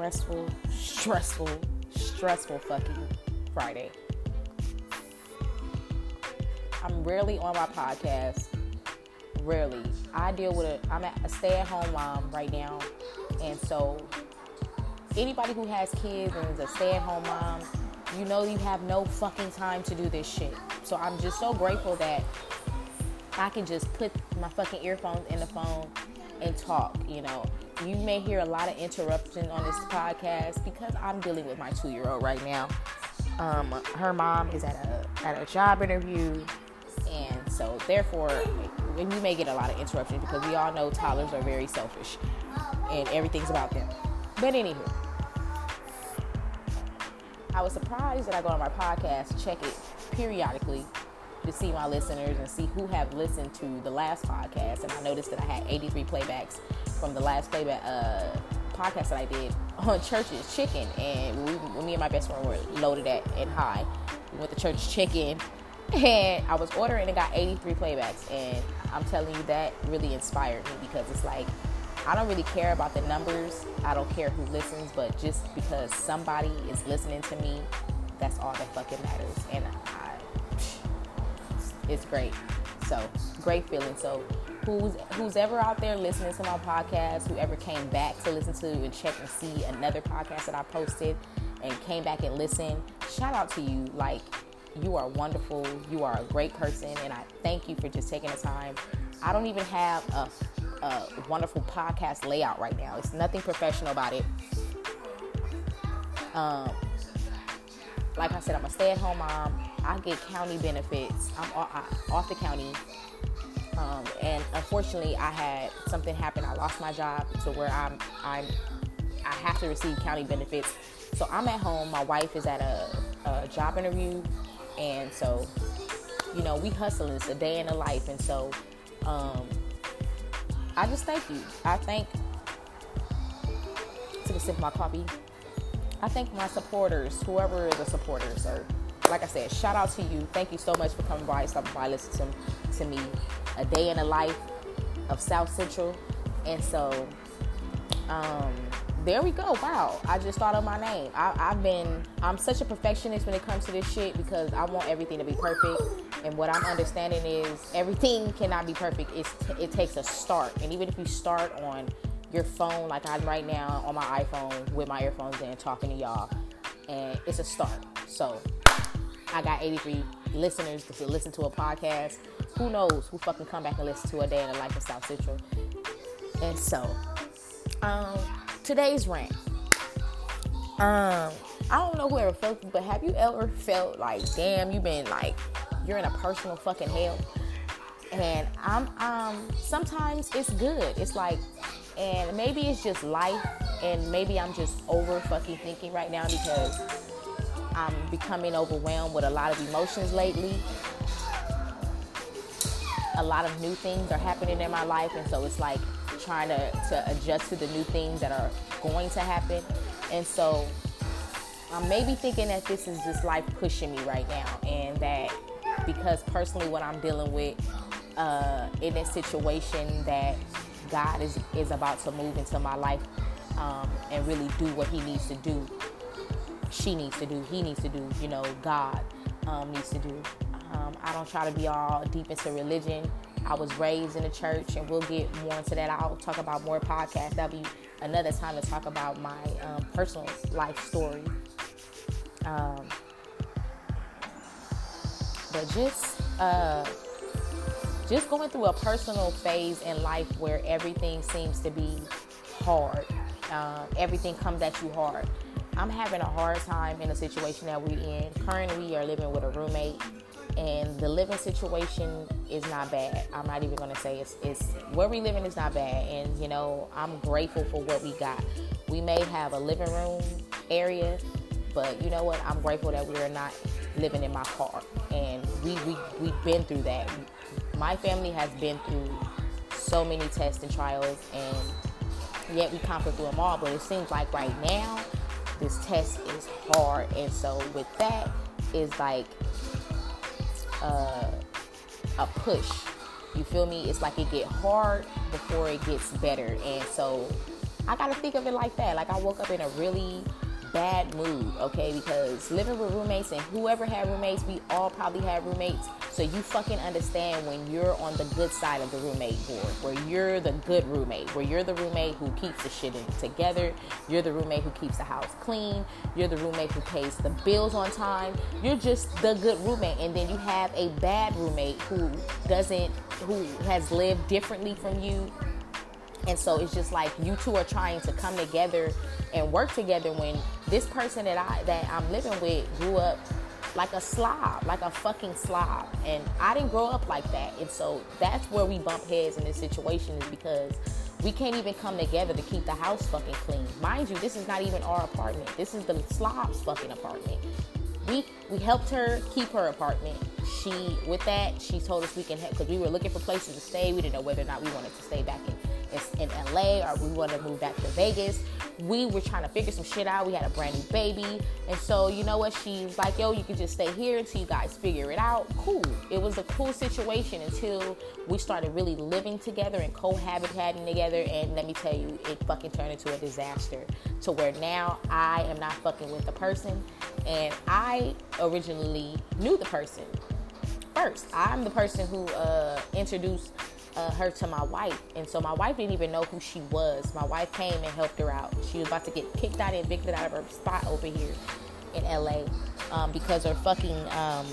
stressful, stressful, stressful fucking Friday. I'm rarely on my podcast. Rarely. I deal with a, I'm a stay-at-home mom right now, and so anybody who has kids and is a stay-at-home mom, you know you have no fucking time to do this shit. So I'm just so grateful that I can just put my fucking earphones in the phone and talk, you know. You may hear a lot of interruption on this podcast because I'm dealing with my two-year-old right now. Um, her mom is at a at a job interview, and so therefore, you may get a lot of interruption because we all know toddlers are very selfish, and everything's about them. But anywho, I was surprised that I go on my podcast, check it periodically to see my listeners and see who have listened to the last podcast. And I noticed that I had 83 playbacks from the last playback uh, podcast that I did on Church's Chicken. And we, me and my best friend were loaded at and high. We went to Church's Chicken. And I was ordering and got 83 playbacks. And I'm telling you, that really inspired me because it's like, I don't really care about the numbers. I don't care who listens, but just because somebody is listening to me, that's all that fucking matters. And I, it's great. So great feeling. So who's who's ever out there listening to my podcast, whoever came back to listen to and check and see another podcast that I posted and came back and listened, shout out to you. Like you are wonderful. You are a great person, and I thank you for just taking the time. I don't even have a, a wonderful podcast layout right now. It's nothing professional about it. Um, like I said, I'm a stay-at-home mom. I get county benefits. I'm off the county. Um, and unfortunately, I had something happen. I lost my job to where I'm, I'm, I have to receive county benefits. So I'm at home. My wife is at a, a job interview, and so, you know, we hustling. It's a day in the life, and so, um, I just thank you. I thank. Took a sip of my coffee. I thank my supporters, whoever is a supporter. Like I said, shout out to you. Thank you so much for coming by, stopping by, listening to, to me. A day in the life of South Central. And so, um, there we go. Wow. I just thought of my name. I, have been, I'm such a perfectionist when it comes to this shit because I want everything to be perfect. And what I'm understanding is everything cannot be perfect. It's, it takes a start. And even if you start on your phone, like I'm right now on my iPhone with my earphones in talking to y'all, and it's a start. So I got 83 listeners to listen to a podcast. Who knows who fucking come back and listen to a day in the life of South Central. And so, um, today's rant. Um, I don't know whoever felt but have you ever felt like, damn, you've been like, you're in a personal fucking hell? And I'm, um, sometimes it's good. It's like, and maybe it's just life, and maybe I'm just over fucking thinking right now because I'm becoming overwhelmed with a lot of emotions lately. A lot of new things are happening in my life, and so it's like trying to, to adjust to the new things that are going to happen. And so I'm maybe thinking that this is just life pushing me right now, and that because personally, what I'm dealing with uh, in this situation, that God is, is about to move into my life um, and really do what He needs to do she needs to do, he needs to do, you know, God um, needs to do. Um, I don't try to be all deep into religion. I was raised in the church, and we'll get more into that. I'll talk about more podcasts. That'll be another time to talk about my um, personal life story. Um, but just uh, just going through a personal phase in life where everything seems to be hard. Uh, everything comes at you hard. I'm having a hard time in the situation that we're in. Currently, we are living with a roommate, and the living situation is not bad. I'm not even gonna say it's, it's where we living is not bad, and you know I'm grateful for what we got. We may have a living room area, but you know what? I'm grateful that we are not living in my car, and we we we've been through that. My family has been through so many tests and trials, and yet we conquered through them all. But it seems like right now this test is hard. And so with that is like uh, a push. You feel me? It's like it get hard before it gets better. And so I gotta think of it like that. Like I woke up in a really bad mood, okay? Because living with roommates and whoever had roommates, we all probably had roommates. So you fucking understand when you're on the good side of the roommate board, where you're the good roommate, where you're the roommate who keeps the shit together, you're the roommate who keeps the house clean, you're the roommate who pays the bills on time. You're just the good roommate, and then you have a bad roommate who doesn't, who has lived differently from you and so it's just like you two are trying to come together and work together when this person that I that I'm living with grew up like a slob, like a fucking slob. And I didn't grow up like that. And so that's where we bump heads in this situation is because we can't even come together to keep the house fucking clean. Mind you, this is not even our apartment. This is the slob's fucking apartment. We we helped her keep her apartment. She with that, she told us we can help, because we were looking for places to stay. We didn't know whether or not we wanted to stay back in in LA or we want to move back to Vegas. We were trying to figure some shit out. We had a brand new baby. And so, you know what? She's like, yo, you can just stay here until you guys figure it out. Cool. It was a cool situation until we started really living together and cohabitating together. And let me tell you, it fucking turned into a disaster to where now I am not fucking with the person. And I originally knew the person first. I'm the person who uh, introduced uh, her to my wife. And so my wife didn't even know who she was. My wife came and helped her out. She was about to get kicked out and evicted out of her spot over here in LA um, because her fucking um,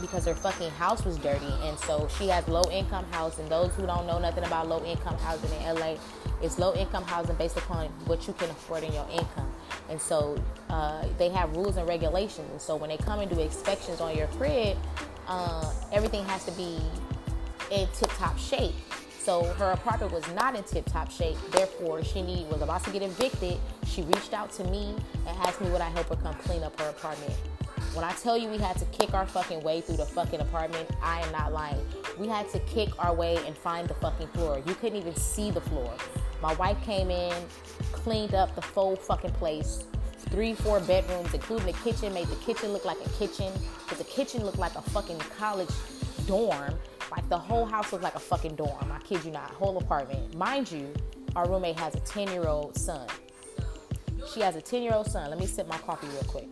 because her fucking house was dirty. And so she has low income housing. Those who don't know nothing about low income housing in LA, it's low income housing based upon what you can afford in your income. And so uh, they have rules and regulations. And so when they come and do inspections on your crib, uh, everything has to be in tip top shape. So her apartment was not in tip top shape. Therefore, she need, was about to get evicted. She reached out to me and asked me would I help her come clean up her apartment. When I tell you we had to kick our fucking way through the fucking apartment, I am not lying. We had to kick our way and find the fucking floor. You couldn't even see the floor. My wife came in, cleaned up the full fucking place. Three, four bedrooms, including the kitchen, made the kitchen look like a kitchen. But the kitchen looked like a fucking college dorm like the whole house was like a fucking dorm. I kid you not. Whole apartment. Mind you, our roommate has a 10 year old son. She has a 10 year old son. Let me sip my coffee real quick.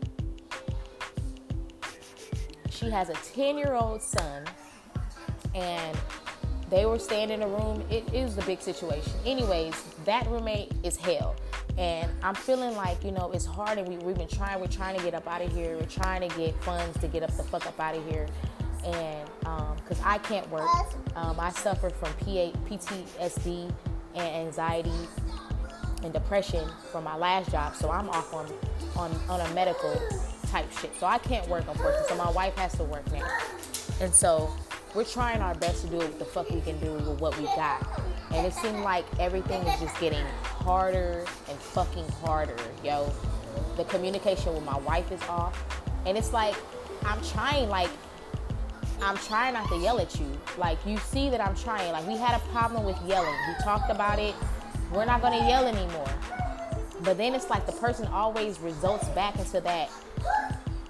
She has a 10 year old son, and they were staying in a room. It is a big situation. Anyways, that roommate is hell. And I'm feeling like, you know, it's hard and we, we've been trying, we're trying to get up out of here. We're trying to get funds to get up the fuck up out of here and because um, I can't work, um, I suffer from PTSD and anxiety and depression from my last job, so I'm off on on on a medical type shit. So I can't work unfortunately. So my wife has to work now, and so we're trying our best to do what the fuck we can do with what we got. And it seemed like everything is just getting harder and fucking harder, yo. The communication with my wife is off, and it's like I'm trying like I'm trying not to yell at you. Like you see that I'm trying. Like we had a problem with yelling. We talked about it. We're not gonna yell anymore. But then it's like the person always results back into that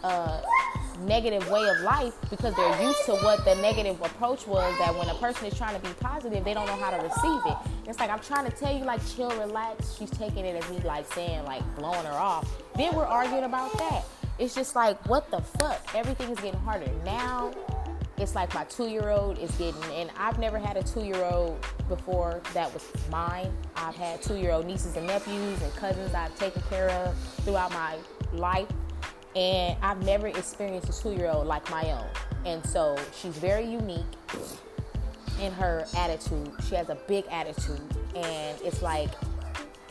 uh, negative way of life because they're used to what the negative approach was. That when a person is trying to be positive, they don't know how to receive it. It's like I'm trying to tell you, like chill, relax. She's taking it as me like saying like blowing her off. Then we're arguing about that. It's just like what the fuck. Everything is getting harder now it's like my two year old is getting, and I've never had a two year old before that was mine. I've had two year old nieces and nephews and cousins I've taken care of throughout my life, and I've never experienced a two year old like my own. And so she's very unique in her attitude. She has a big attitude, and it's like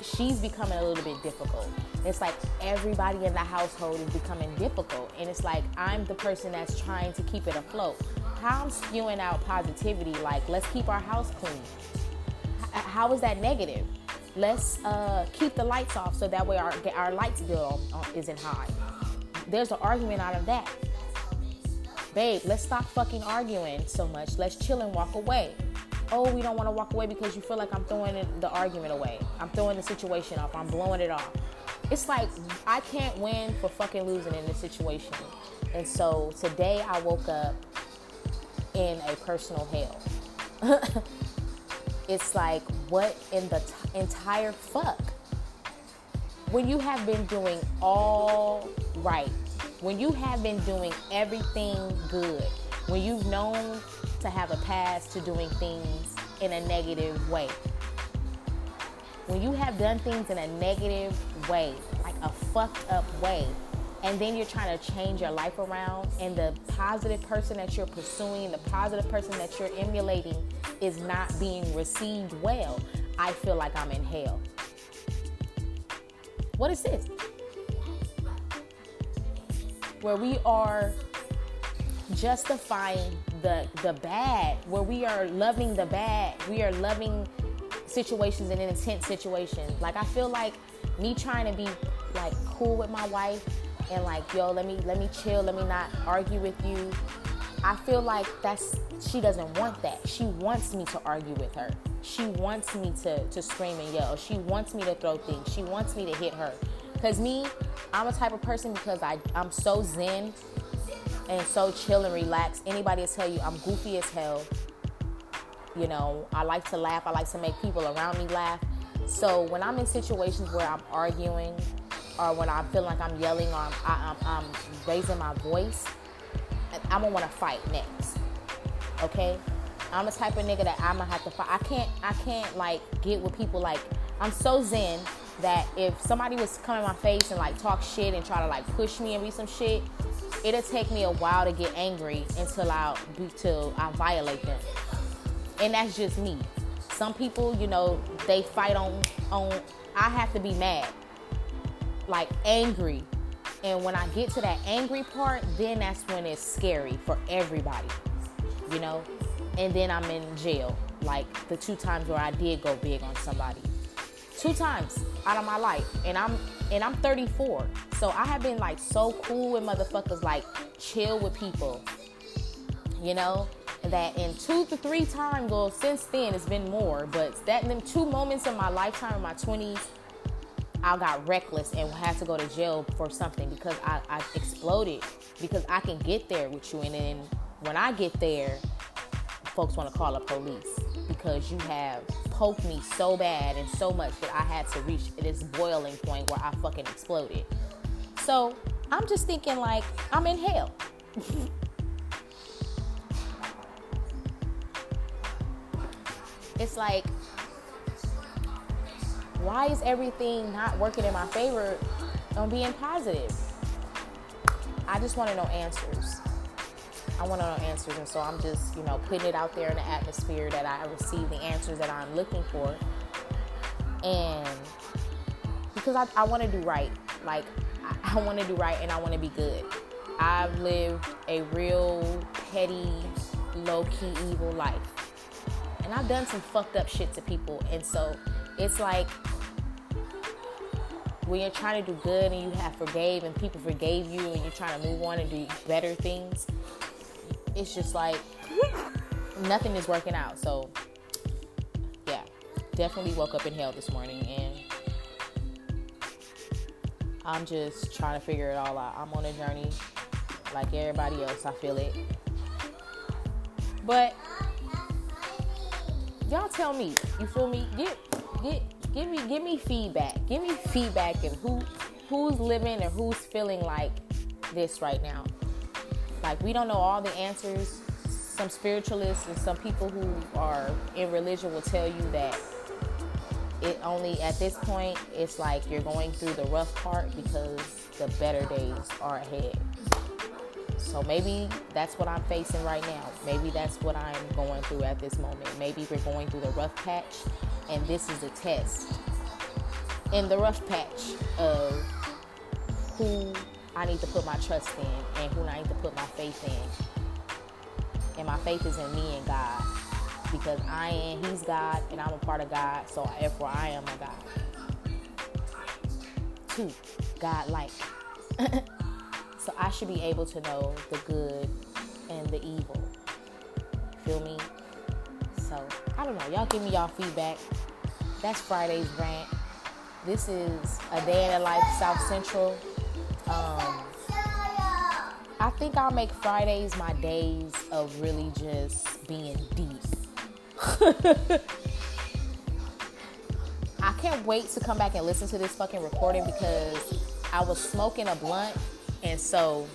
she's becoming a little bit difficult. It's like everybody in the household is becoming difficult. And it's like I'm the person that's trying to keep it afloat. How I'm spewing out positivity, like let's keep our house clean. How is that negative? Let's uh, keep the lights off so that way our, our lights bill isn't high. There's an argument out of that. Babe, let's stop fucking arguing so much. Let's chill and walk away oh, we don't want to walk away because you feel like I'm throwing the argument away. I'm throwing the situation off. I'm blowing it off. It's like I can't win for fucking losing in this situation. And so today I woke up in a personal hell. it's like, what in the t- entire fuck. When you have been doing all right, when you have been doing everything good, when you've known to have a past to doing things in a negative way, when you have done things in a negative way, like a fucked up way, and then you're trying to change your life around, and the positive person that you're pursuing, the positive person that you're emulating is not being received well, I feel like I'm in hell. What is this? Where we are justifying the the bad, where we are loving the bad, we are loving situations and intense situations. Like I feel like me trying to be like cool with my wife and like yo let me let me chill let me not argue with you. I feel like that's she doesn't want that. She wants me to argue with her. She wants me to to scream and yell. She wants me to throw things. She wants me to hit her. Because me i'm a type of person because I, i'm so zen and so chill and relaxed anybody will tell you i'm goofy as hell you know i like to laugh i like to make people around me laugh so when i'm in situations where i'm arguing or when I feel like I'm yelling or I'm, I, am raising my voice, I'm gonna want to fight next. Okay, I'm the type of nigga that I'm gonna have to fight. I can't, I can't like get with people like I'm so zen that if somebody was coming in my face and like talk shit and try to like push me and be some shit, it'll take me a while to get angry until I until I violate them. And that's just me. Some people, you know, they fight on on. I have to be mad like angry. And when I get to that angry part, then that's when it's scary for everybody, you know? And then I'm in jail, like the two times where I did go big on somebody. Two times out of my life. And I'm and I'm 34. So I have been like so cool with motherfuckers, like chill with people. You know? That in two to three times, well, since then it's been more, but that in them two moments in my lifetime in my 20s I got reckless and had to go to jail for something because I, I exploded because I can get there with you and then when I get there, folks want to call the police because you have poked me so bad and so much that I had to reach this boiling point where I fucking exploded. So I'm just thinking like I'm in hell. it's like why is everything not working in my favor on being positive? I just want to know answers. I want to know answers, and so I'm just, you know, putting it out there in the atmosphere that I receive the answers that I'm looking for, and because I, I want to do right. Like I, I want to do right, and I want to be good. I've lived a real petty, low key, evil life, and I've done some fucked up shit to people, and so it's like when you're trying to do good and you have forgave and people forgave you and you're trying to move on and do better things, it's just like nothing is working out. So, yeah, definitely woke up in hell this morning and I'm just trying to figure it all out. I'm on a journey like everybody else. I feel it. But y'all tell me, you feel me? Get get give me give me feedback. Give me feedback and who who's living and who's feeling like this right now. Like we don't know all the answers. Some spiritualists and some people who are in religion will tell you that it only at this point it's like you're going through the rough part because the better days are ahead. So maybe that's what I'm facing right now. Maybe that's what I'm going through at this moment. Maybe we're going through the rough patch and this is a test in the rough patch of who I need to put my trust in and who I need to put my faith in. And my faith is in me and God because I am, He's God and I'm a part of God, so therefore I am a God. Two, God like. so I should be able to know the good and the evil. Feel me? So I don't know. Y'all give me y'all feedback. That's Friday's rant. This is a day in the life South Central. Um, I think I'll make Fridays my days of really just being deep. I can't wait to come back and listen to this fucking recording because I was smoking a blunt, and so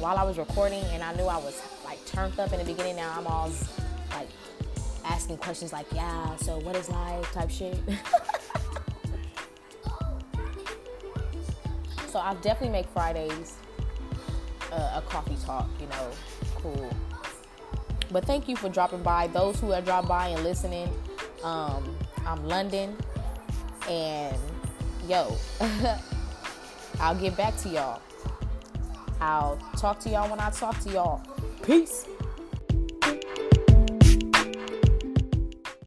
while I was recording, and I knew I was like turned up in the beginning. Now I'm all like asking questions like, "Yeah, so what is life?" type shit. so I'll definitely make Fridays uh, a coffee talk. You know, cool. But thank you for dropping by. Those who have dropped by and listening. Um, I'm London, and yo, I'll get back to y'all. I'll talk to y'all when I talk to y'all. Peace.